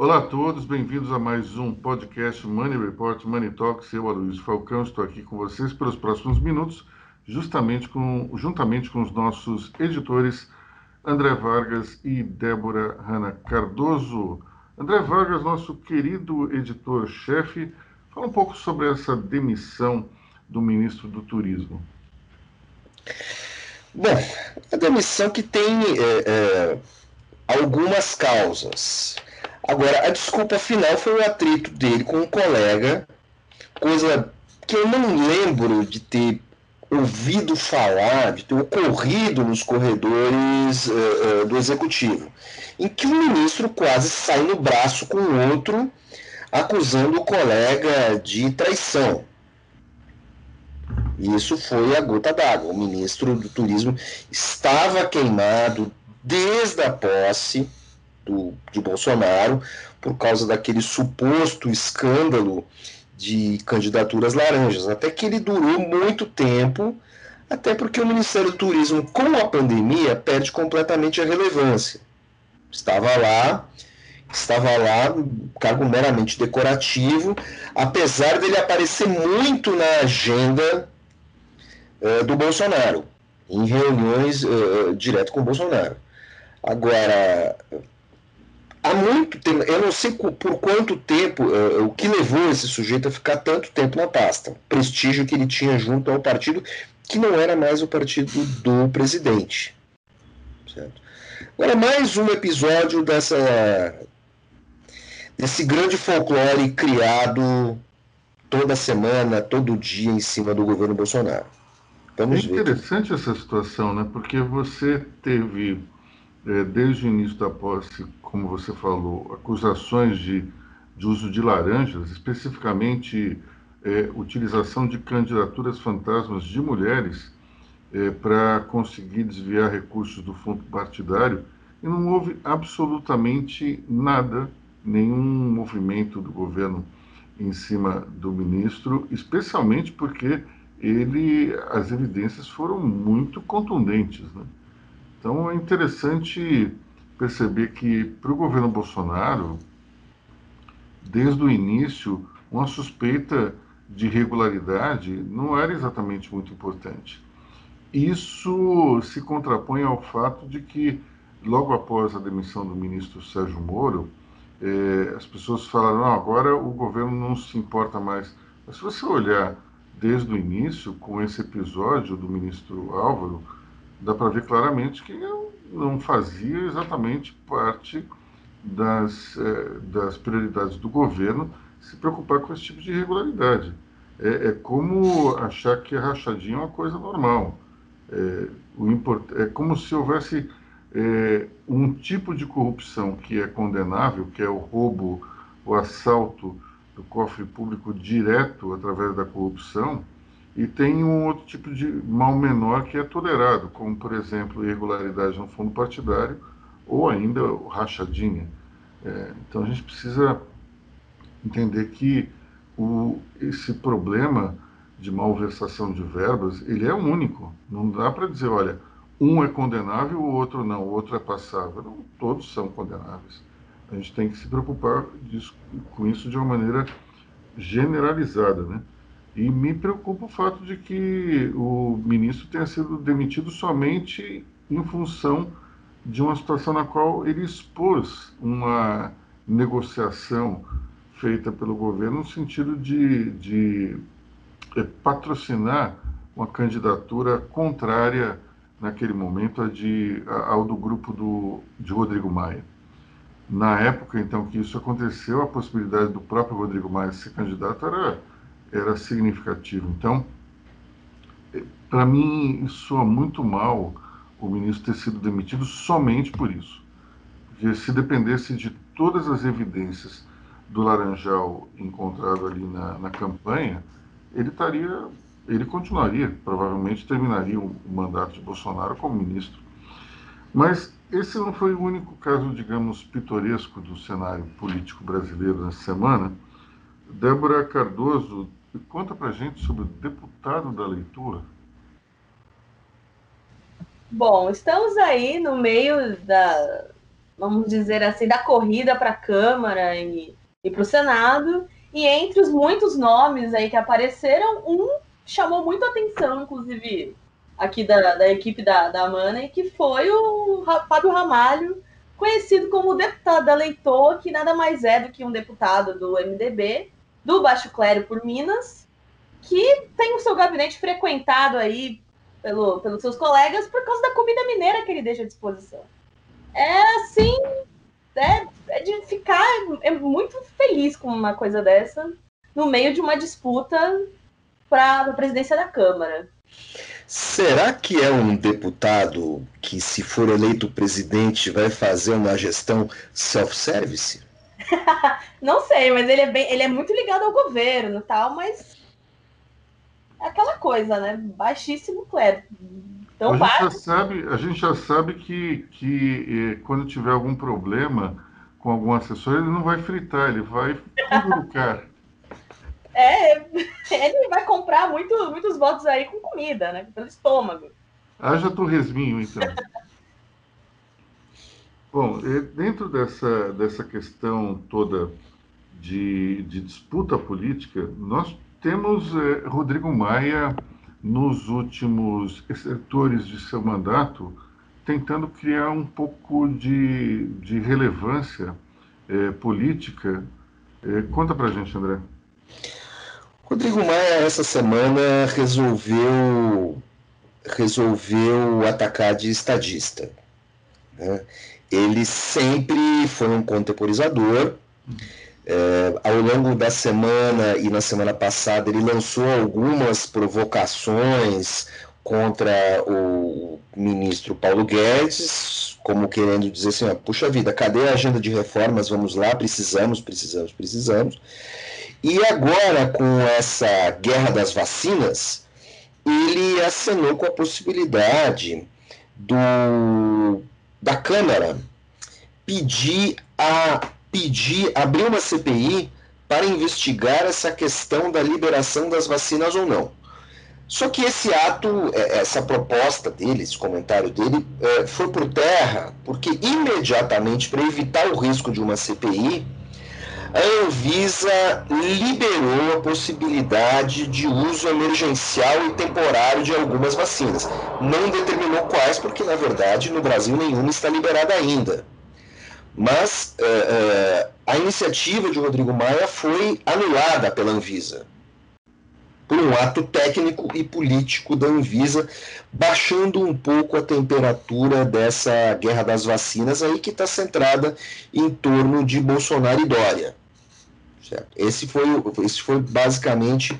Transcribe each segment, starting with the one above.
Olá a todos, bem-vindos a mais um podcast Money Report, Money Talks. Eu, Aloysio Falcão, estou aqui com vocês pelos próximos minutos, justamente com, juntamente com os nossos editores André Vargas e Débora Hanna Cardoso. André Vargas, nosso querido editor-chefe, fala um pouco sobre essa demissão do ministro do Turismo. Bom, a demissão que tem é, é, algumas causas. Agora, a desculpa final foi o atrito dele com um colega, coisa que eu não lembro de ter ouvido falar, de ter ocorrido nos corredores uh, uh, do executivo, em que o ministro quase sai no braço com o outro, acusando o colega de traição. Isso foi a gota d'água. O ministro do Turismo estava queimado desde a posse do, de Bolsonaro por causa daquele suposto escândalo de candidaturas laranjas, até que ele durou muito tempo, até porque o Ministério do Turismo, com a pandemia, perde completamente a relevância. Estava lá, estava lá, cargo meramente decorativo, apesar dele aparecer muito na agenda uh, do Bolsonaro, em reuniões uh, direto com o Bolsonaro. Agora, há muito tempo, eu não sei por quanto tempo, uh, o que levou esse sujeito a ficar tanto tempo na pasta, o prestígio que ele tinha junto ao partido, que não era mais o partido do presidente. Certo? Agora, mais um episódio dessa, desse grande folclore criado toda semana, todo dia em cima do governo Bolsonaro. Vamos é interessante ver. essa situação, né? Porque você teve, é, desde o início da posse, como você falou, acusações de, de uso de laranjas, especificamente é, utilização de candidaturas fantasmas de mulheres é, para conseguir desviar recursos do fundo partidário, e não houve absolutamente nada, nenhum movimento do governo em cima do ministro, especialmente porque ele, as evidências foram muito contundentes. Né? Então é interessante perceber que para o governo Bolsonaro, desde o início, uma suspeita de irregularidade não era exatamente muito importante. Isso se contrapõe ao fato de que, logo após a demissão do ministro Sérgio Moro, eh, as pessoas falaram: agora o governo não se importa mais. Mas se você olhar desde o início, com esse episódio do ministro Álvaro, dá para ver claramente que não fazia exatamente parte das, é, das prioridades do governo se preocupar com esse tipo de irregularidade. É, é como achar que a rachadinha é uma coisa normal. É, o import, é como se houvesse é, um tipo de corrupção que é condenável, que é o roubo, o assalto do cofre público direto através da corrupção, e tem um outro tipo de mal menor que é tolerado, como, por exemplo, irregularidade no fundo partidário ou ainda rachadinha. É, então a gente precisa entender que o, esse problema de malversação de verbas, ele é único. Não dá para dizer, olha, um é condenável, o outro não, o outro é passável. Não, todos são condenáveis. A gente tem que se preocupar disso, com isso de uma maneira generalizada, né? E me preocupa o fato de que o ministro tenha sido demitido somente em função de uma situação na qual ele expôs uma negociação feita pelo governo no sentido de, de é, patrocinar uma candidatura contrária naquele momento a de, ao do grupo do, de Rodrigo Maia. Na época, então, que isso aconteceu, a possibilidade do próprio Rodrigo Maia ser candidato era era significativo. Então, para mim, soa muito mal o ministro ter sido demitido somente por isso. Porque se dependesse de todas as evidências do Laranjal encontrado ali na, na campanha, ele estaria, ele continuaria, provavelmente terminaria o, o mandato de Bolsonaro como ministro. Mas esse não foi o único caso, digamos, pitoresco do cenário político brasileiro nessa semana. Débora Cardoso e conta para gente sobre o deputado da leitura. Bom, estamos aí no meio da, vamos dizer assim, da corrida para a Câmara e, e para o Senado. E entre os muitos nomes aí que apareceram, um chamou muito atenção, inclusive aqui da, da equipe da, da Mana, que foi o Fábio Ramalho, conhecido como deputado eleitor, que nada mais é do que um deputado do MDB, do Baixo Clero por Minas, que tem o seu gabinete frequentado aí pelo, pelos seus colegas por causa da comida mineira que ele deixa à disposição. É assim, é, é de ficar é muito feliz com uma coisa dessa no meio de uma disputa para a presidência da Câmara. Será que é um deputado que, se for eleito presidente, vai fazer uma gestão self-service? Não sei, mas ele é, bem, ele é muito ligado ao governo tal, mas é aquela coisa, né? Baixíssimo clero. Então, a, gente já sabe, a gente já sabe que, que eh, quando tiver algum problema com algum assessor, ele não vai fritar, ele vai curucar. É, ele vai comprar muito, muitos votos aí com comida, né? Pelo estômago. Haja torresminho, então. Bom, dentro dessa, dessa questão toda de, de disputa política, nós temos é, Rodrigo Maia, nos últimos setores de seu mandato, tentando criar um pouco de, de relevância é, política. Conta pra gente, André. Rodrigo Maia, essa semana, resolveu, resolveu atacar de estadista. Né? Ele sempre foi um contemporizador. É, ao longo da semana e na semana passada, ele lançou algumas provocações contra o ministro Paulo Guedes, como querendo dizer assim: ó, puxa vida, cadê a agenda de reformas? Vamos lá, precisamos, precisamos, precisamos. E agora, com essa guerra das vacinas, ele acenou com a possibilidade do, da Câmara pedir a pedir abrir uma CPI para investigar essa questão da liberação das vacinas ou não. Só que esse ato, é, essa proposta dele, esse comentário dele, é, foi por terra, porque imediatamente, para evitar o risco de uma CPI, a Anvisa liberou a possibilidade de uso emergencial e temporário de algumas vacinas. Não determinou quais, porque na verdade no Brasil nenhuma está liberada ainda. Mas é, é, a iniciativa de Rodrigo Maia foi anulada pela Anvisa por um ato técnico e político da Anvisa, baixando um pouco a temperatura dessa guerra das vacinas aí que está centrada em torno de Bolsonaro e Dória. Certo? Esse, foi, esse foi basicamente,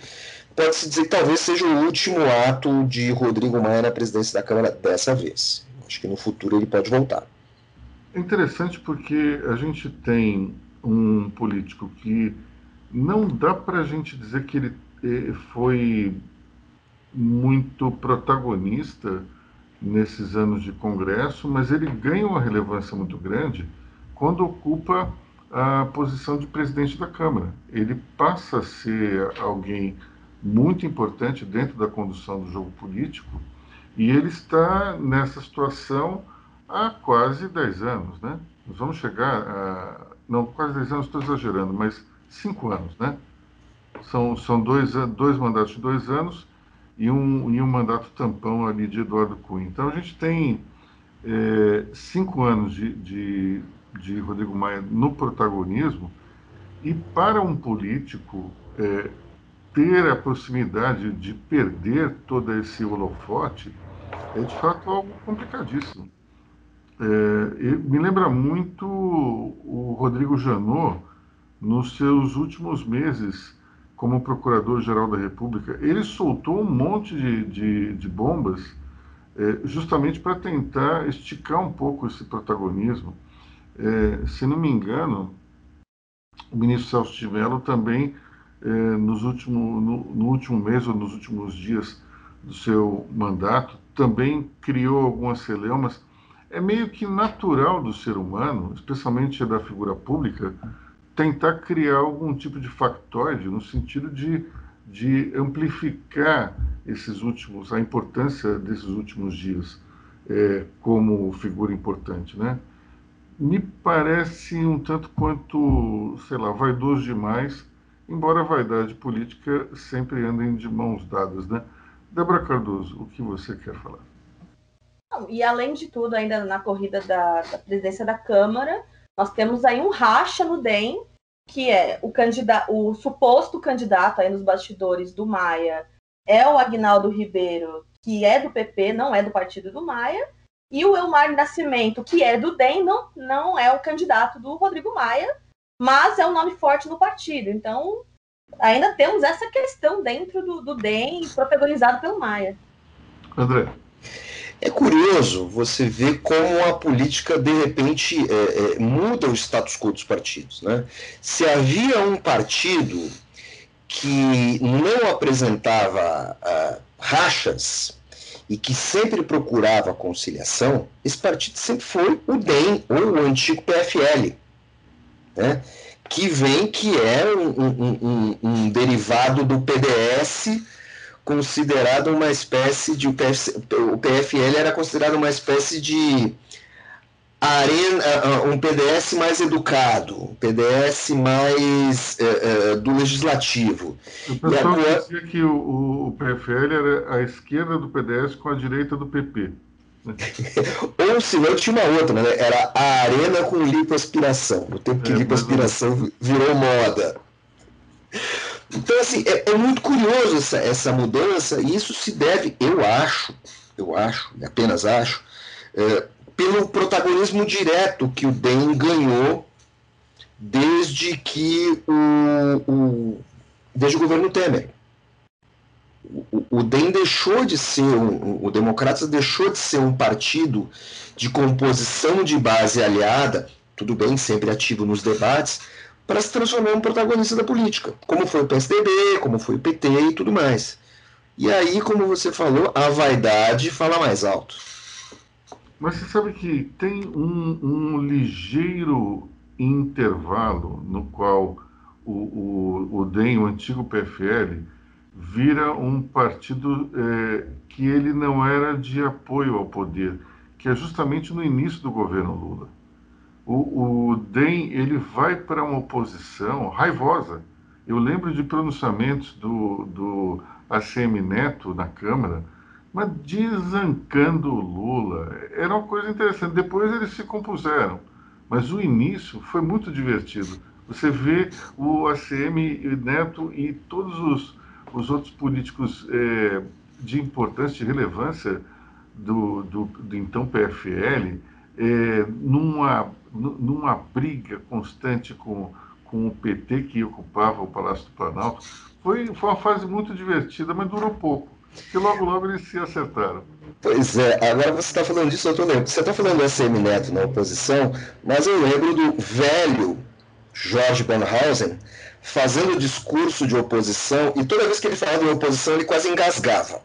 pode-se dizer que talvez seja o último ato de Rodrigo Maia na presidência da Câmara dessa vez. Acho que no futuro ele pode voltar. É interessante porque a gente tem um político que não dá para a gente dizer que ele eh, foi muito protagonista nesses anos de Congresso, mas ele ganha uma relevância muito grande quando ocupa a posição de presidente da Câmara. Ele passa a ser alguém muito importante dentro da condução do jogo político e ele está nessa situação há quase 10 anos, né? Nós vamos chegar a... Não, quase 10 anos, estou exagerando, mas 5 anos, né? São, são dois, dois mandatos de dois anos e um, e um mandato tampão ali de Eduardo Cunha. Então a gente tem é, cinco anos de, de de Rodrigo Maia no protagonismo, e para um político é, ter a proximidade de perder todo esse holofote é de fato algo complicadíssimo. É, me lembra muito o Rodrigo Janot nos seus últimos meses como Procurador-Geral da República. Ele soltou um monte de, de, de bombas é, justamente para tentar esticar um pouco esse protagonismo. É, se não me engano, o ministro Celso de Mello também, é, nos último, no, no, último mês ou nos últimos dias do seu mandato, também criou algumas celeumas. É meio que natural do ser humano, especialmente da figura pública, tentar criar algum tipo de factoide no sentido de, de amplificar esses últimos, a importância desses últimos dias é, como figura importante, né? Me parece um tanto quanto, sei lá, vaidoso demais, embora a vaidade política sempre andem de mãos dadas, né? Débora Cardoso, o que você quer falar? E além de tudo, ainda na corrida da, da presidência da Câmara, nós temos aí um racha no DEM, que é o, candidato, o suposto candidato aí nos bastidores do Maia é o Agnaldo Ribeiro, que é do PP, não é do partido do Maia, e o Elmar Nascimento, que é do DEM, não, não é o candidato do Rodrigo Maia, mas é um nome forte no partido. Então, ainda temos essa questão dentro do, do DEM, protagonizado pelo Maia. André. É curioso você ver como a política, de repente, é, é, muda o status quo dos partidos. Né? Se havia um partido que não apresentava uh, rachas e que sempre procurava conciliação, esse partido sempre foi o DEM, ou o antigo PFL, né? que vem, que é um, um, um, um derivado do PDS, considerado uma espécie de. O, o PFL era considerado uma espécie de arena, um PDS mais educado, um PDS mais é, é, do legislativo. O pessoal agora... dizia que o, o, PFL era a esquerda do PDS com a direita do PP. Ou se não, tinha uma outra, né? Era a arena com lipoaspiração. O tempo que é, lipoaspiração virou moda. Então, assim, é, é muito curioso essa, essa mudança, e isso se deve, eu acho, eu acho, apenas acho, é, pelo protagonismo direto que o DEM ganhou desde que o, o desde o governo Temer. O, o DEM deixou de ser, um, o Democratas deixou de ser um partido de composição de base aliada, tudo bem, sempre ativo nos debates, para se transformar em um protagonista da política, como foi o PSDB, como foi o PT e tudo mais. E aí, como você falou, a vaidade fala mais alto. Mas você sabe que tem um, um ligeiro intervalo no qual o, o, o DEM, o antigo PFL, vira um partido é, que ele não era de apoio ao poder, que é justamente no início do governo Lula. O, o DEM ele vai para uma oposição raivosa. Eu lembro de pronunciamentos do, do ACM Neto na Câmara, mas desancando o Lula. Era uma coisa interessante. Depois eles se compuseram, mas o início foi muito divertido. Você vê o ACM Neto e todos os, os outros políticos é, de importância, de relevância do, do, do então PFL, é, numa, numa briga constante com, com o PT que ocupava o Palácio do Planalto. Foi, foi uma fase muito divertida, mas durou pouco que logo, logo eles se acertaram. Pois é, agora você está falando disso, eu tô lembrando. Você está falando do SM Neto na oposição, mas eu lembro do velho Jorge Bonhausen fazendo discurso de oposição, e toda vez que ele falava de oposição, ele quase engasgava.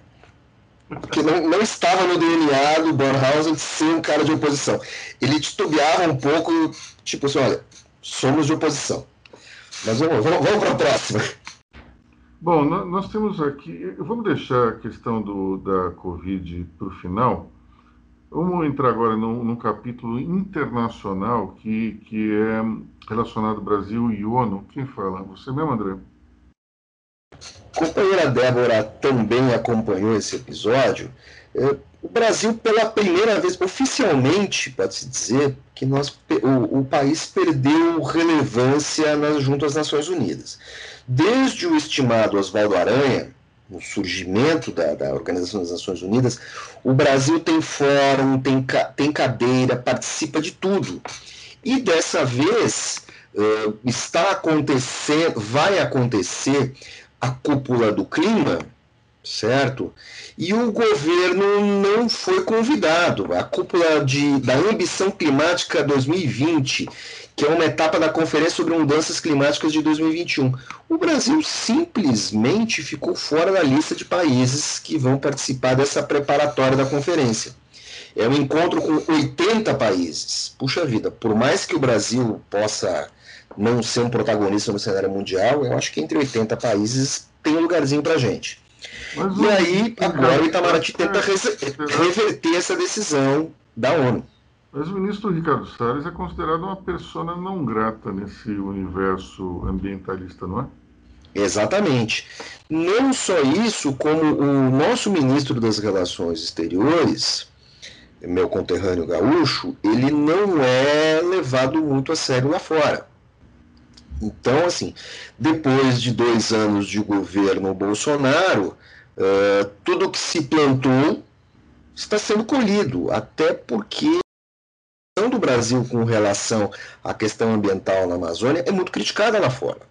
Porque não, não estava no DNA do Bonhausen ser um cara de oposição. Ele titubeava um pouco, tipo assim, olha, somos de oposição. Mas vamos, vamos, vamos para a próxima. Bom, nós temos aqui. Vamos deixar a questão do, da Covid para o final. Vamos entrar agora num, num, capítulo internacional que, que é relacionado ao Brasil e ONU. Quem fala? Você mesmo, André? Companheira Débora também acompanhou esse episódio. É, o Brasil, pela primeira vez, oficialmente, pode-se dizer, que nós, o, o país perdeu relevância nas, junto às Nações Unidas. Desde o estimado Oswaldo Aranha, no surgimento da, da, Organização das Nações Unidas, o Brasil tem fórum, tem, tem cadeira, participa de tudo. E dessa vez uh, está acontecendo, vai acontecer a cúpula do clima, certo? E o governo não foi convidado. A cúpula de, da ambição climática 2020 que é uma etapa da Conferência sobre Mudanças Climáticas de 2021. O Brasil simplesmente ficou fora da lista de países que vão participar dessa preparatória da conferência. É um encontro com 80 países. Puxa vida, por mais que o Brasil possa não ser um protagonista no cenário mundial, eu acho que entre 80 países tem um lugarzinho para gente. Mas, e aí, agora o Itamaraty tenta reverter essa decisão da ONU. Mas o ministro Ricardo Salles é considerado uma persona não grata nesse universo ambientalista, não é? Exatamente. Não só isso, como o nosso ministro das Relações Exteriores, meu conterrâneo gaúcho, ele não é levado muito a sério lá fora. Então, assim, depois de dois anos de governo Bolsonaro, uh, tudo que se plantou está sendo colhido, até porque ação do Brasil com relação à questão ambiental na Amazônia é muito criticada lá fora.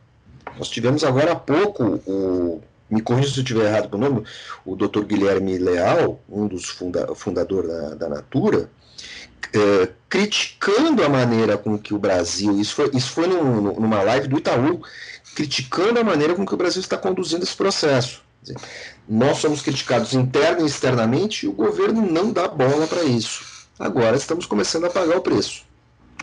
Nós tivemos agora há pouco o me corrija se eu estiver errado com o nome, o Dr. Guilherme Leal, um dos funda fundadores da, da Natura, é, criticando a maneira com que o Brasil, isso foi, isso foi num, numa live do Itaú, criticando a maneira com que o Brasil está conduzindo esse processo. Dizer, nós somos criticados interna e externamente e o governo não dá bola para isso. Agora estamos começando a pagar o preço.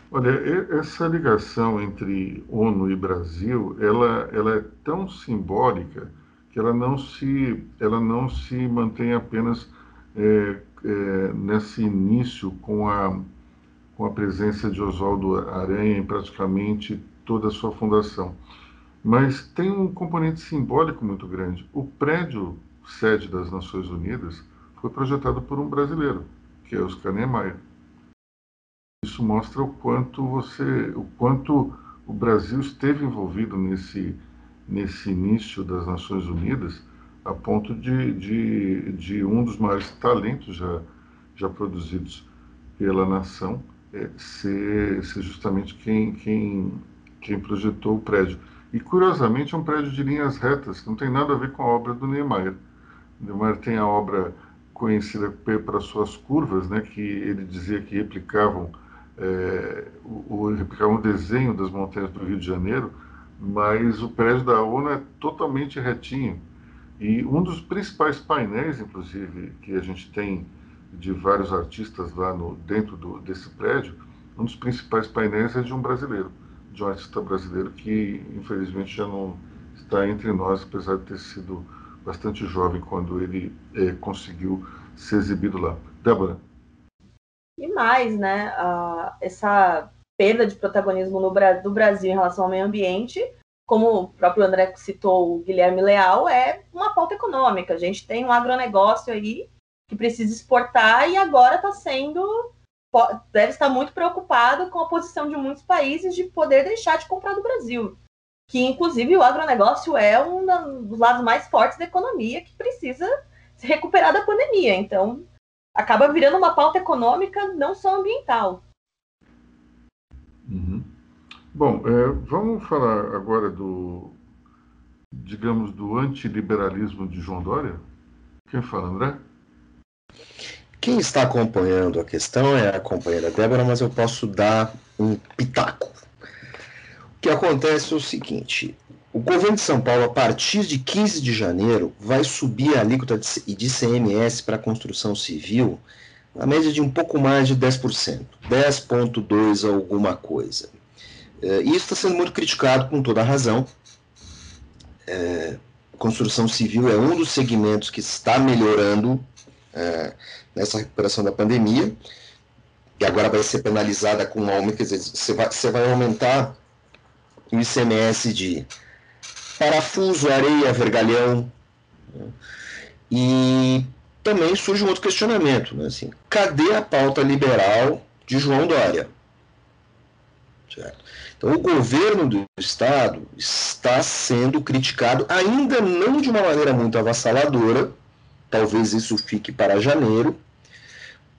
Olha, essa ligação entre ONU e Brasil, ela, ela é tão simbólica que ela não se, ela não se mantém apenas é, é, nesse início com a, com a presença de Oswaldo Aranha em praticamente toda a sua fundação. Mas tem um componente simbólico muito grande. O prédio sede das Nações Unidas foi projetado por um brasileiro, que é Oscar Niemeyer. Isso mostra o quanto você, o quanto o Brasil esteve envolvido nesse nesse início das Nações Unidas, a ponto de, de, de um dos maiores talentos já, já produzidos pela nação é, ser, ser justamente quem, quem, quem projetou o prédio. E, curiosamente, é um prédio de linhas retas, que não tem nada a ver com a obra do Niemeyer. O Niemeyer tem a obra conhecida para suas curvas, né, que ele dizia que replicavam, é, o, replicavam o desenho das montanhas do Rio de Janeiro, mas o prédio da ONU é totalmente retinho. E um dos principais painéis, inclusive, que a gente tem de vários artistas lá no, dentro do, desse prédio, um dos principais painéis é de um brasileiro, de um artista brasileiro que, infelizmente, já não está entre nós, apesar de ter sido bastante jovem quando ele é, conseguiu ser exibido lá. Débora. E mais, né? Essa perda de protagonismo no, do Brasil em relação ao meio ambiente, como o próprio André citou, o Guilherme Leal, é uma pauta econômica. A gente tem um agronegócio aí que precisa exportar e agora está sendo deve estar muito preocupado com a posição de muitos países de poder deixar de comprar do Brasil. Que, inclusive, o agronegócio é um dos lados mais fortes da economia que precisa se recuperar da pandemia. Então, acaba virando uma pauta econômica, não só ambiental. Uhum. Bom, é, vamos falar agora do, digamos, do antiliberalismo de João Dória? Quem fala, André? Quem está acompanhando a questão é a companheira Débora, mas eu posso dar um pitaco. O que acontece é o seguinte: o governo de São Paulo, a partir de 15 de janeiro, vai subir a alíquota de ICMS para a construção civil a média de um pouco mais de 10%, 10,2% alguma coisa. É, isso está sendo muito criticado com toda a razão. É, construção civil é um dos segmentos que está melhorando é, nessa recuperação da pandemia, e agora vai ser penalizada com um aumento, quer dizer, você vai, você vai aumentar o ICMS de parafuso, areia, vergalhão, né? e também surge um outro questionamento, né? assim, cadê a pauta liberal de João Dória? Certo? Então, o governo do Estado está sendo criticado, ainda não de uma maneira muito avassaladora, talvez isso fique para janeiro,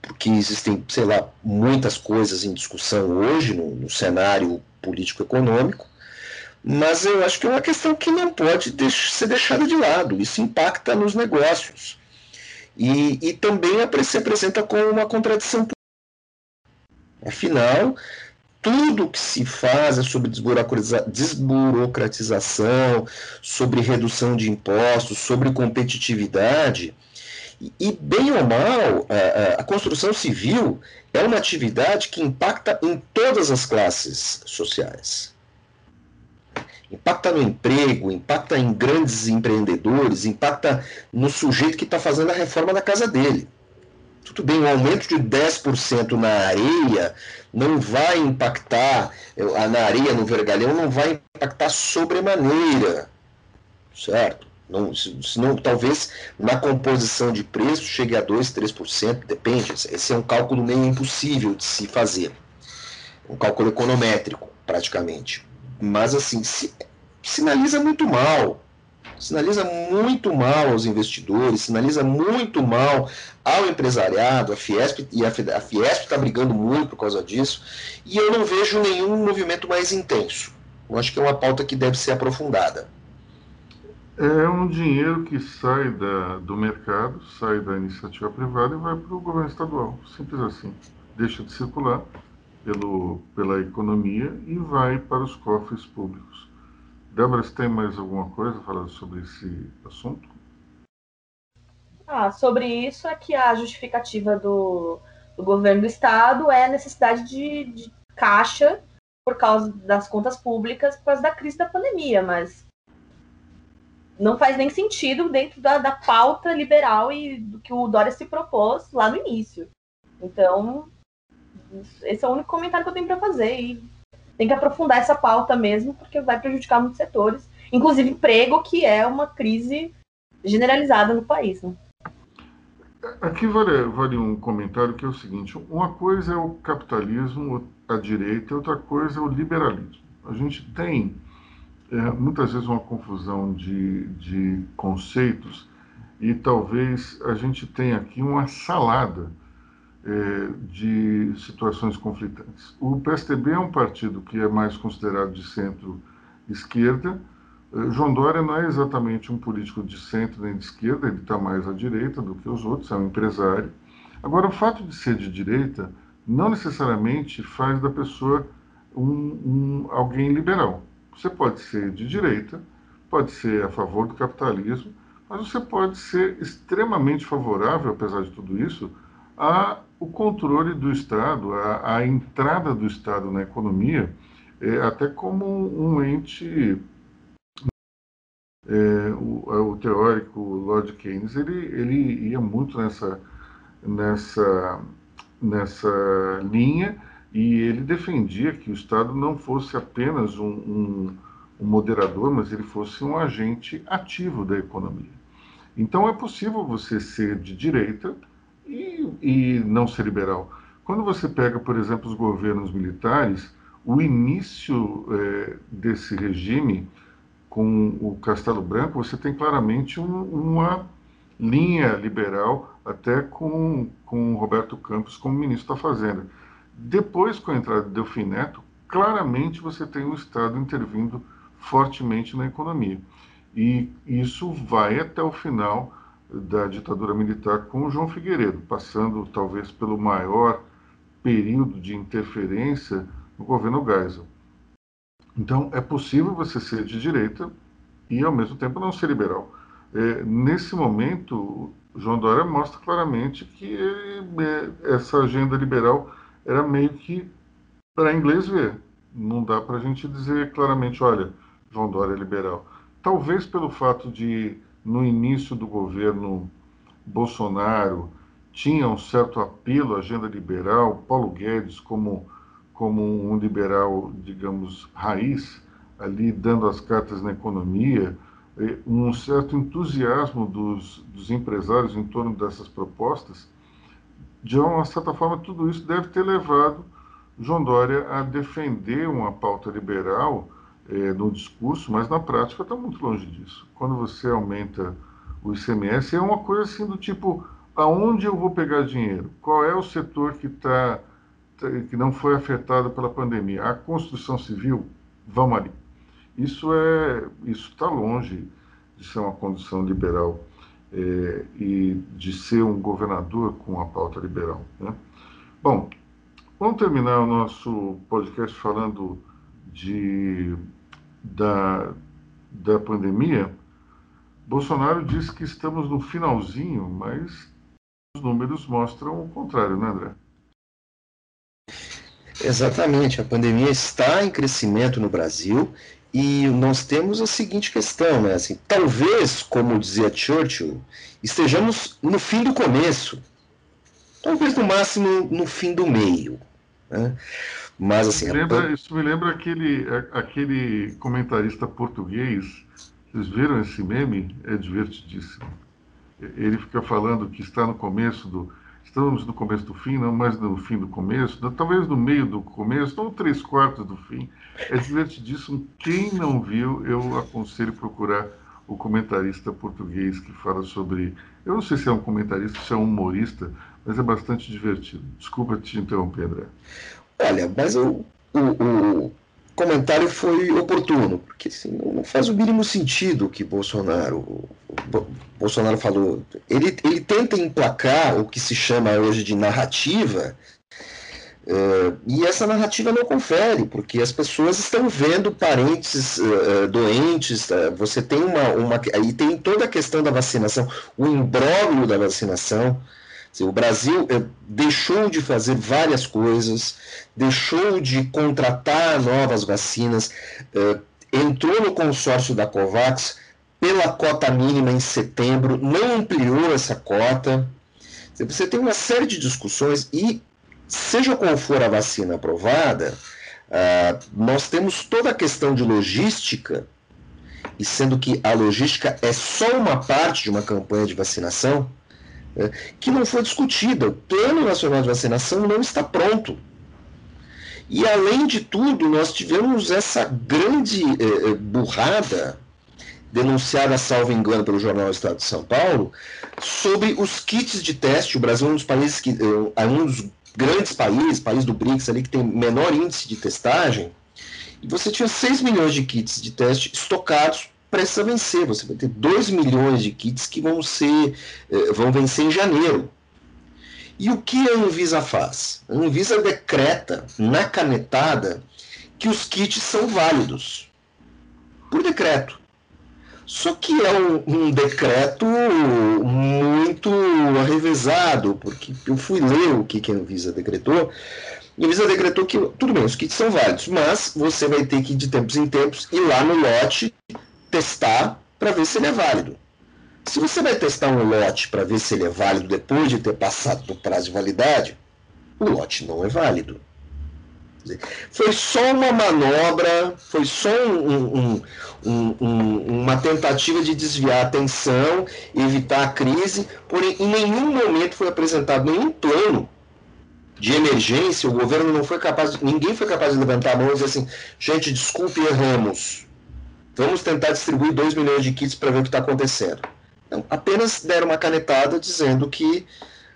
porque existem, sei lá, muitas coisas em discussão hoje no, no cenário político-econômico, mas eu acho que é uma questão que não pode deix ser deixada de lado. Isso impacta nos negócios. E, e também se apresenta como uma contradição. Afinal, tudo que se faz é sobre desburocratização, sobre redução de impostos, sobre competitividade. E, bem ou mal, a, a, construção civil é uma atividade que impacta em todas as classes sociais impacta no emprego, impacta em grandes empreendedores, impacta no sujeito que está fazendo a reforma da casa dele. Tudo bem, o aumento de 10% na areia não vai impactar, na areia, no vergalhão, não vai impactar sobremaneira, certo? Não, senão, talvez na composição de preço chegue a 2, 3%, depende. Esse é um cálculo meio impossível de se fazer. Um cálculo econométrico, praticamente. Mas, assim, se, sinaliza muito mal. Sinaliza muito mal aos investidores, sinaliza muito mal ao empresariado, a Fiesp, e a, Fiesp está brigando muito por causa disso, e eu não vejo nenhum movimento mais intenso. Eu acho que é uma pauta que deve ser aprofundada. É um dinheiro que sai da, do mercado, sai da iniciativa privada e vai para o governo estadual. Simples assim. Deixa de circular pelo, pela economia e vai para os cofres públicos. Débora, você tem mais alguma coisa a falar sobre esse assunto? Ah, sobre isso é que a justificativa do, do governo do estado é a necessidade de, de caixa por causa das contas públicas, por causa da crise da pandemia, mas não faz nem sentido dentro da, da pauta liberal e do que o Dória se propôs lá no início. Então, esse é o único comentário que eu tenho para fazer. E tem que aprofundar essa pauta mesmo, porque vai prejudicar muitos setores, inclusive emprego, que é uma crise generalizada no país. Né? Aqui vale, vale um comentário que é o seguinte: uma coisa é o capitalismo, a direita, outra coisa é o liberalismo. A gente tem é, muitas vezes uma confusão de, de conceitos e talvez a gente tenha aqui uma salada de situações conflitantes. O PSDB é um partido que é mais considerado de centro-esquerda. É, João Dória não é exatamente um político de centro nem de esquerda, ele está mais à direita do que os outros, é um empresário. Agora, o fato de ser de direita não necessariamente faz da pessoa um, um, alguém liberal. Você pode ser de direita, pode ser a favor do capitalismo, mas você pode ser extremamente favorável, apesar de tudo isso, a o controle do Estado, a, a entrada do Estado na economia, é, até como um ente. É, o, é, o, teórico Lord Keynes ele, ele ia muito nessa, nessa, nessa linha e ele defendia que o Estado não fosse apenas um, um, um moderador, mas ele fosse um agente ativo da economia. Então é possível você ser de direita e, e não ser liberal. Quando você pega, por exemplo, os governos militares, o início é, desse regime com o Castelo Branco, você tem claramente um, uma linha liberal, até com, com Roberto Campos como ministro da Fazenda. Depois, com a entrada de Delfim Neto, claramente você tem o Estado intervindo fortemente na economia. E isso vai até o final da ditadura militar com João Figueiredo, passando talvez pelo maior período de interferência no governo Geisel. Então, é possível você ser de direita e, ao mesmo tempo, não ser liberal. É, nesse momento, João Dória mostra claramente que é, essa agenda liberal era meio que para inglês ver. Não dá para a gente dizer claramente, olha, João Dória é liberal. Talvez pelo fato de no início do governo Bolsonaro tinha um certo apelo à agenda liberal, Paulo Guedes como, como um liberal, digamos, raiz, ali dando as cartas na economia, um certo entusiasmo dos, dos empresários em torno dessas propostas, de uma certa forma, tudo isso deve ter levado João Dória a defender uma pauta liberal é, no discurso, mas na prática está muito longe disso. Quando você aumenta o ICMS, é uma coisa assim do tipo: aonde eu vou pegar dinheiro? Qual é o setor que, tá, tá que não foi afetado pela pandemia? A construção civil? Vamos ali. Isso é isso está longe de ser uma condição liberal é, e de ser um governador com a pauta liberal. Né? Bom, vamos terminar o nosso podcast falando de, da, da pandemia, Bolsonaro disse que estamos no finalzinho, mas os números mostram o contrário, né, André? Exatamente, a pandemia está em crescimento no Brasil e nós temos a seguinte questão, né? Assim, talvez, como dizia Churchill, estejamos no fim do começo. talvez no máximo no fim do meio. Né? Mas assim. Isso me lembra, isso me lembra aquele, aquele comentarista português. Vocês viram esse meme? É divertidíssimo. Ele fica falando que está no começo do. Estamos no começo do fim, não mais no fim do começo, talvez no meio do começo, ou três quartos do fim. É divertidíssimo. Quem não viu, eu aconselho procurar o comentarista português que fala sobre. Eu não sei se é um comentarista, se é um humorista, mas é bastante divertido. Desculpa te interromper, André. Olha, mas o, o, comentário foi oportuno, porque assim, não faz o mínimo sentido o que Bolsonaro, Bolsonaro falou. Ele, ele tenta emplacar o que se chama hoje de narrativa Uh, e essa narrativa não confere, porque as pessoas estão vendo parentes uh, doentes, uh, você tem uma, uma. Aí tem toda a questão da vacinação, o imbróglio da vacinação. O Brasil deixou de fazer várias coisas, deixou de contratar novas vacinas, entrou no consórcio da COVAX pela cota mínima em setembro, não ampliou essa cota. Você tem uma série de discussões e seja qual for a vacina aprovada, uh, nós temos toda a questão de logística, e sendo que a logística é só uma parte de uma campanha de vacinação, uh, que não foi discutida. O Plano Nacional de Vacinação não está pronto. E, além de tudo, nós tivemos essa grande uh, burrada, denunciada, salvo engano, pelo jornal Estado de São Paulo, sobre os kits de teste. O Brasil é um dos países que é um dos grandes países, país do BRICS ali que tem menor índice de testagem, e você tinha 6 milhões de kits de teste estocados prestes a vencer. Você vai ter 2 milhões de kits que vão ser eh, vão vencer em janeiro. E o que a Anvisa faz? A Anvisa decreta na canetada que os kits são válidos. Por decreto. Só que é um, um, decreto muito revezado, porque eu fui ler o que, que a Anvisa decretou, a Anvisa decretou que, tudo bem, os kits são válidos, mas você vai ter que, de tempos em tempos, ir lá no lote, testar, para ver se ele é válido. Se você vai testar um lote para ver se ele é válido depois de ter passado do prazo de validade, o lote não é válido. Foi só uma manobra, foi só um, um, um, uma tentativa de desviar a atenção, evitar a crise, porém em nenhum momento foi apresentado nenhum plano de emergência, o governo não foi capaz, ninguém foi capaz de levantar a mão e dizer assim, gente, desculpe, erramos. Vamos tentar distribuir 2 milhões de kits para ver o que está acontecendo. Então, apenas deram uma canetada dizendo que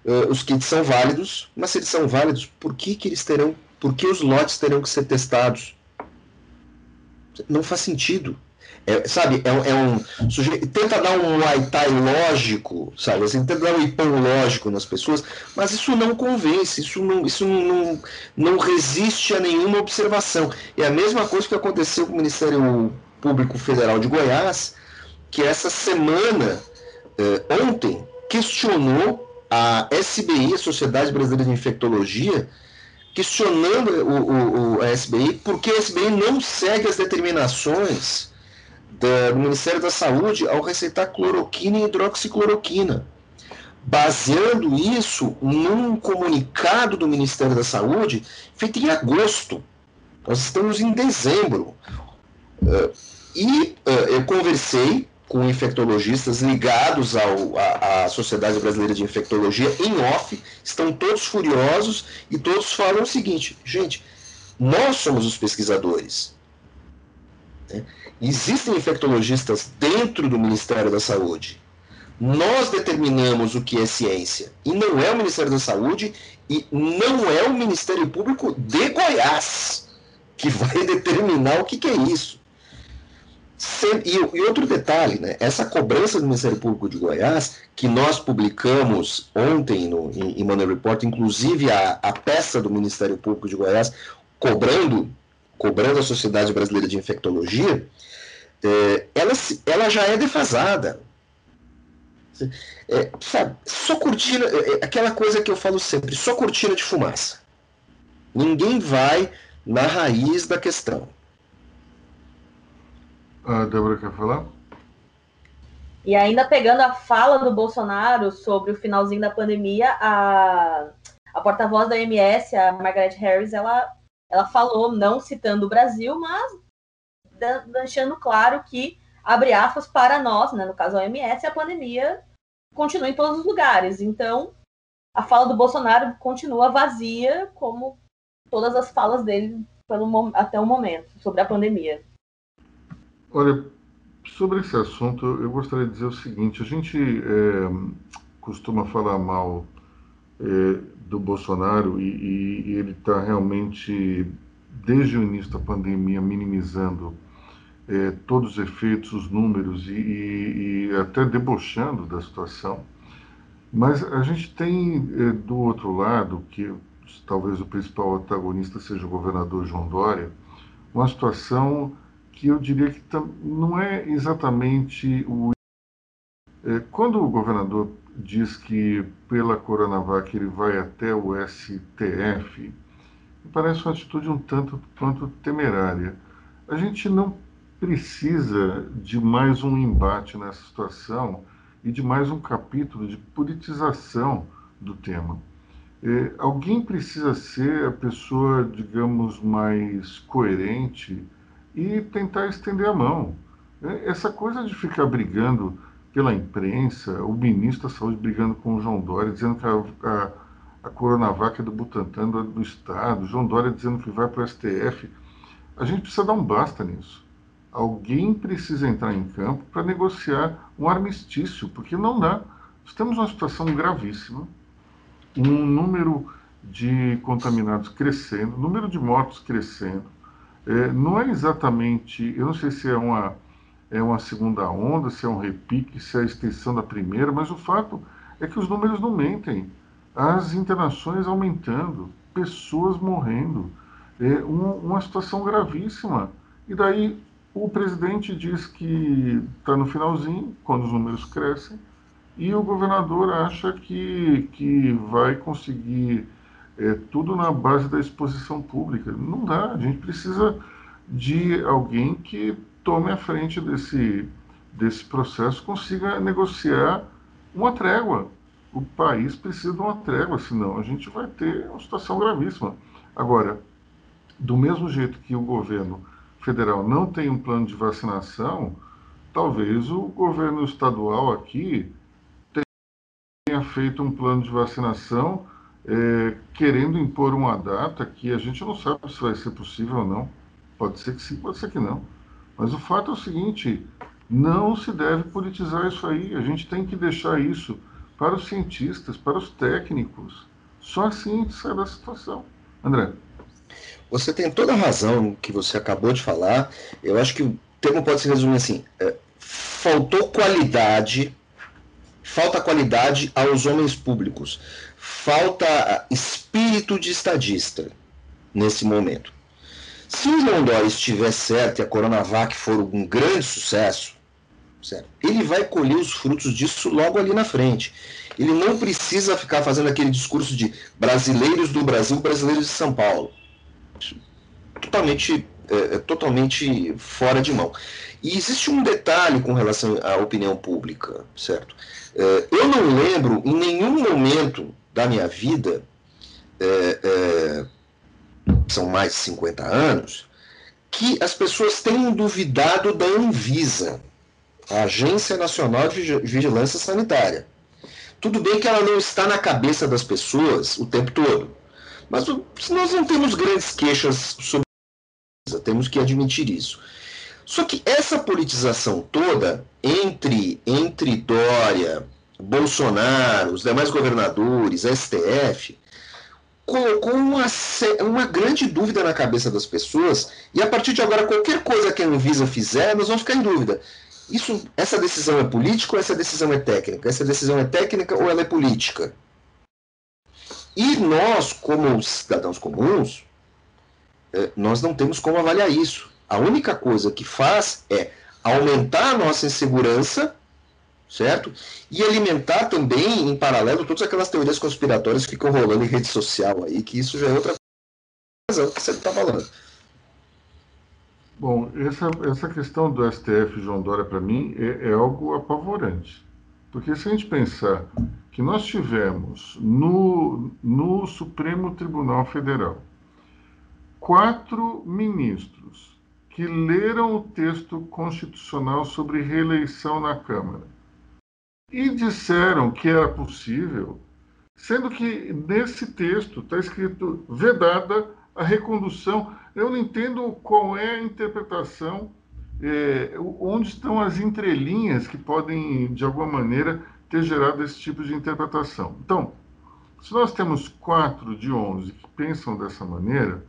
uh, os kits são válidos, mas se eles são válidos, por que, que eles terão por que os lotes teriam que ser testados? Não faz sentido. É, sabe, é, é, um tenta dar um Muay lógico, sabe, assim, tenta dar um ipão lógico nas pessoas, mas isso não convence, isso não, isso não, não resiste a nenhuma observação. É a mesma coisa que aconteceu com o Ministério Público Federal de Goiás, que essa semana, eh, ontem, questionou a SBI, Sociedade Brasileira de Infectologia, questionando o, o, a SBI porque a SBI não segue as determinações da, do Ministério da Saúde ao receitar cloroquina e hidroxicloroquina, baseando isso num comunicado do Ministério da Saúde feito em agosto. Nós estamos em dezembro. Uh, e uh, eu conversei com infectologistas ligados ao, à, à, Sociedade Brasileira de Infectologia em off, estão todos furiosos e todos falam o seguinte: gente, nós somos os pesquisadores. Né? Existem infectologistas dentro do Ministério da Saúde. Nós determinamos o que é ciência. E não é o Ministério da Saúde e não é o Ministério Público de Goiás que vai determinar o que, que é isso. E, outro detalhe, né? essa cobrança do Ministério Público de Goiás, que nós publicamos ontem no, em, em Money Report, inclusive a, a peça do Ministério Público de Goiás cobrando, cobrando a Sociedade Brasileira de Infectologia, é, ela, ela já é defasada. É, sabe, só cortina, é, é, aquela coisa que eu falo sempre, só cortina de fumaça. Ninguém vai na raiz da questão. A Débora quer falar? E ainda pegando a fala do Bolsonaro sobre o finalzinho da pandemia, a, a porta-voz da OMS, a Margaret Harris, ela, ela falou, não citando o Brasil, mas deixando claro que, abre aspas, para nós, né, no caso a OMS, a pandemia continua em todos os lugares. Então, a fala do Bolsonaro continua vazia, como todas as falas dele pelo, até o momento, sobre a pandemia. Olha, sobre esse assunto, eu gostaria de dizer o seguinte: a gente é, costuma falar mal é, do Bolsonaro e, e, e ele está realmente, desde o início da pandemia, minimizando é, todos os efeitos, os números e, e, até debochando da situação. Mas a gente tem é, do outro lado, que talvez o principal antagonista seja o governador João Dória, uma situação que eu diria que não é exatamente o. É, quando o governador diz que pela Coronavac ele vai até o STF, parece uma atitude um tanto quanto temerária. A gente não precisa de mais um embate nessa situação e de mais um capítulo de politização do tema. É, alguém precisa ser a pessoa, digamos, mais coerente e tentar estender a mão. É, essa coisa de ficar brigando pela imprensa, o ministro da Saúde brigando com o João Dória, dizendo que a, a, a Coronavac é do Butantan, do, do Estado, o João Dória dizendo que vai para o STF. A gente precisa dar um basta nisso alguém precisa entrar em campo para negociar um armistício, porque não dá. Nós temos uma situação gravíssima, um número de contaminados crescendo, número de mortos crescendo. É, não é exatamente, eu não sei se é uma, é uma segunda onda, se é um repique, se é a extensão da primeira, mas o fato é que os números não mentem. As internações aumentando, pessoas morrendo, é uma, uma situação gravíssima. E daí o presidente diz que está no finalzinho, quando os números crescem, e o governador acha que, que vai conseguir é, tudo na base da exposição pública. Não dá, a gente precisa de alguém que tome a frente desse, desse processo, consiga negociar uma trégua. O país precisa de uma trégua, senão a gente vai ter uma situação gravíssima. Agora, do mesmo jeito que o governo federal não tem um plano de vacinação, talvez o governo estadual aqui tenha feito um plano de vacinação é, querendo impor uma data que a gente não sabe se vai ser possível ou não. Pode ser que sim, pode ser que não. Mas o fato é o seguinte: não se deve politizar isso aí. A gente tem que deixar isso para os cientistas, para os técnicos. Só assim a gente sai da situação. André. Você tem toda a razão que você acabou de falar. Eu acho que o termo pode se resumir assim: é, faltou qualidade, falta qualidade aos homens públicos, falta espírito de estadista nesse momento. Se o João Dória estiver certo e a Coronavac for um grande sucesso, certo, ele vai colher os frutos disso logo ali na frente. Ele não precisa ficar fazendo aquele discurso de brasileiros do Brasil, brasileiros de São Paulo totalmente, é, é, totalmente fora de mão. E existe um detalhe com relação à opinião pública, certo? É, eu não lembro em nenhum momento da minha vida, é, é são mais de 50 anos, que as pessoas tenham duvidado da Anvisa, a Agência Nacional de Vigilância Sanitária. Tudo bem que ela não está na cabeça das pessoas o tempo todo, mas nós não temos grandes queixas sobre temos que admitir isso. Só que essa politização toda entre, entre Dória, Bolsonaro, os demais governadores, STF, colocou uma, uma grande dúvida na cabeça das pessoas e a partir de agora qualquer coisa que a Anvisa fizer, nós vamos ficar em dúvida. Isso, essa decisão é política ou essa decisão é técnica? Essa decisão é técnica ou ela é política? E nós, como cidadãos comuns, é, nós não temos como avaliar isso. A única coisa que faz é aumentar a nossa insegurança, certo? E alimentar também, em paralelo, todas aquelas teorias conspiratórias que ficam rolando em rede social aí, que isso já é outra coisa que você está falando. Bom, essa, essa questão do STF, João Dória, para mim, é, é algo apavorante. Porque se a gente pensar que nós tivemos no, no Supremo Tribunal Federal quatro ministros que leram o texto constitucional sobre reeleição na Câmara e disseram que era possível, sendo que nesse texto está escrito vedada a recondução. Eu não entendo qual é a interpretação, é, onde estão as entrelinhas que podem, de alguma maneira, ter gerado esse tipo de interpretação. Então, se nós temos quatro de onze que pensam dessa maneira,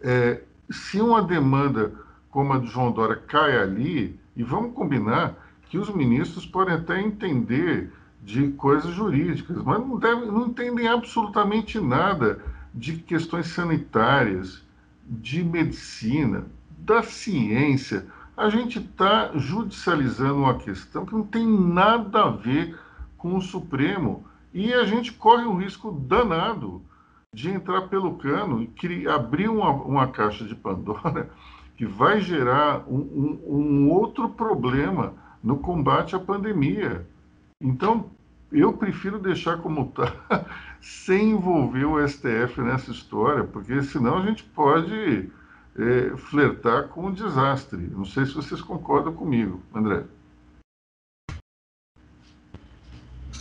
é, se uma demanda como a de João Dória cai ali, e vamos combinar que os ministros podem até entender de coisas jurídicas, mas não, não entendem absolutamente nada de questões sanitárias, de medicina, da ciência. A gente está judicializando uma questão que não tem nada a ver com o Supremo e a gente corre um risco danado de entrar pelo cano e abrir uma, uma caixa de Pandora que vai gerar um, um, um outro problema no combate à pandemia. Então, eu prefiro deixar como está, sem envolver o STF nessa história, porque senão a gente pode é, flertar com um desastre. Não sei se vocês concordam comigo, André.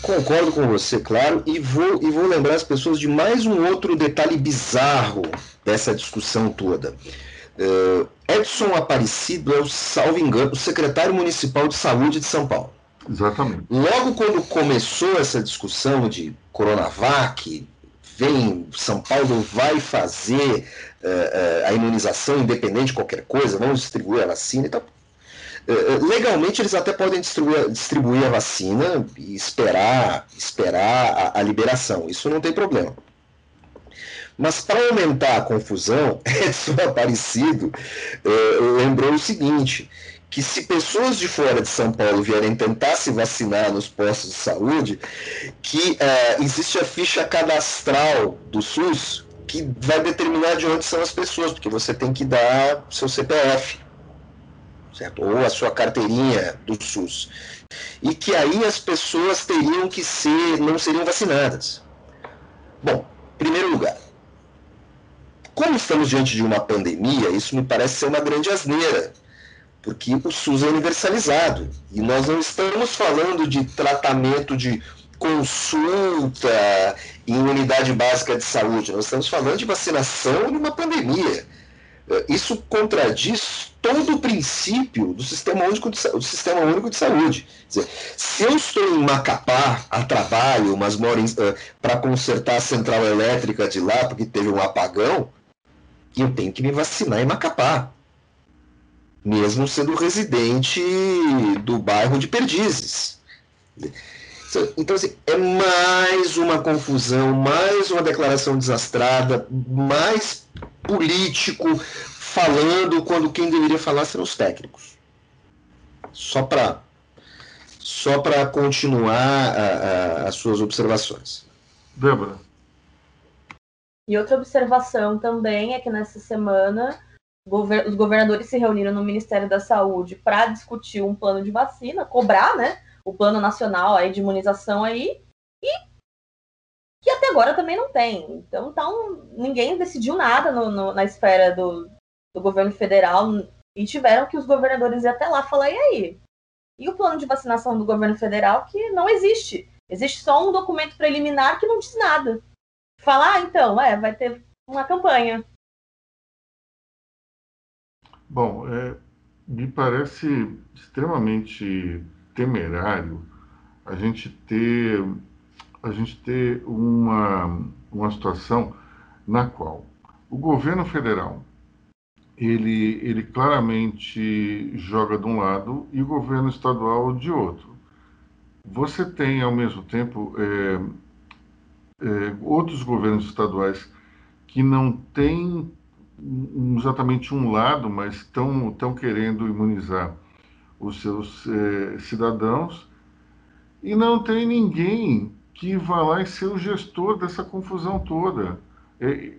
Concordo com você, claro, e vou, e vou lembrar as pessoas de mais um outro detalhe bizarro dessa discussão toda. Uh, Edson Aparecido é o, salvo engano, o secretário municipal de saúde de São Paulo. Exatamente. Logo quando começou essa discussão de Coronavac, vem, São Paulo vai fazer uh, uh, a imunização independente de qualquer coisa, vamos distribuir a vacina e tal. Legalmente eles até podem distribuir, distribuir, a vacina e esperar, esperar a, a liberação, isso não tem problema. Mas para aumentar a confusão, Edson Aparecido lembrou o seguinte: que se pessoas de fora de São Paulo vierem tentar se vacinar nos postos de saúde, que uh, existe a ficha cadastral do SUS que vai determinar de onde são as pessoas, porque você tem que dar seu CPF, certo? Ou a sua carteirinha do SUS. E que aí as pessoas teriam que ser, não seriam vacinadas. Bom, primeiro lugar, como estamos diante de uma pandemia, isso me parece ser uma grande asneira porque o SUS é universalizado e nós não estamos falando de tratamento de consulta em unidade básica de saúde, nós estamos falando de vacinação numa pandemia. Isso contradiz todo o princípio do Sistema Único de, do sistema único de Saúde. Dizer, se eu estou em Macapá a trabalho, mas moro uh, para consertar a central elétrica de lá porque teve um apagão, eu tenho que me vacinar em Macapá mesmo sendo residente do bairro de Perdizes. Então, assim, é mais uma confusão, mais uma declaração desastrada, mais político falando quando quem deveria falar serão os técnicos. Só para só para continuar a, a, as suas observações. Débora. E outra observação também é que nessa semana os governadores se reuniram no Ministério da Saúde para discutir um plano de vacina, cobrar, né, o plano nacional aí de imunização aí, e que até agora também não tem. Então, então ninguém decidiu nada no, no, na esfera do, do governo federal e tiveram que os governadores ir até lá falar, e aí? E o plano de vacinação do governo federal que não existe. Existe só um documento preliminar que não diz nada. Falar, ah, então, é, vai ter uma campanha. Bom, é, me parece extremamente temerário a gente ter a gente ter uma, uma situação na qual o governo federal ele, ele claramente joga de um lado e o governo estadual de outro. Você tem, ao mesmo tempo, é, é, outros governos estaduais que não têm exatamente um lado, mas estão, querendo imunizar os seus eh, cidadãos e não tem ninguém que vá lá e ser o gestor dessa confusão toda. É,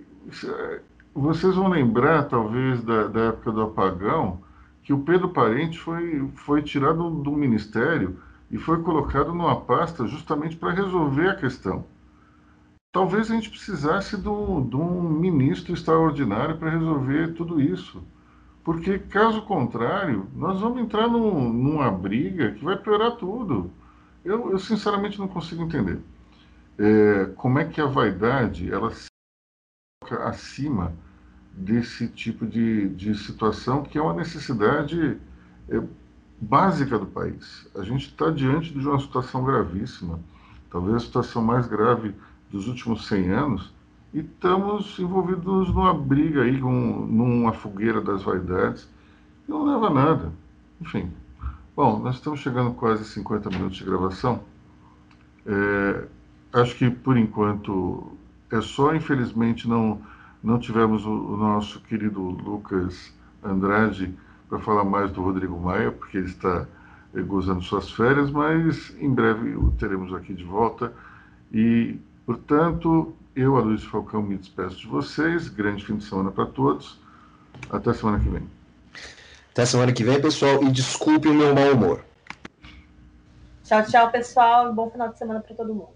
vocês vão lembrar, talvez, da, da, época do apagão, que o Pedro Parente foi, foi tirado do ministério e foi colocado numa pasta justamente para resolver a questão. Talvez a gente precisasse de um ministro extraordinário para resolver tudo isso. Porque, caso contrário, nós vamos entrar num, numa briga que vai piorar tudo. Eu, eu sinceramente não consigo entender é, como é que a vaidade ela se coloca acima desse tipo de, de situação que é uma necessidade é, básica do país. A gente está diante de uma situação gravíssima, talvez a situação mais grave dos últimos 100 anos, e estamos envolvidos numa briga aí, um, numa fogueira das vaidades, que não leva a nada. Enfim. Bom, nós estamos chegando quase 50 minutos de gravação. É, acho que por enquanto é só, infelizmente não, não tivemos o, o nosso querido Lucas Andrade para falar mais do Rodrigo Maia, porque ele está gozando suas férias, mas em breve o teremos aqui de volta. E, portanto, eu, a Luiz Falcão, me despeço de vocês. Grande fim de semana para todos. Até semana que vem. Até semana que vem, pessoal. E desculpe o meu mau humor. Tchau, tchau, pessoal. Bom final de semana para todo mundo.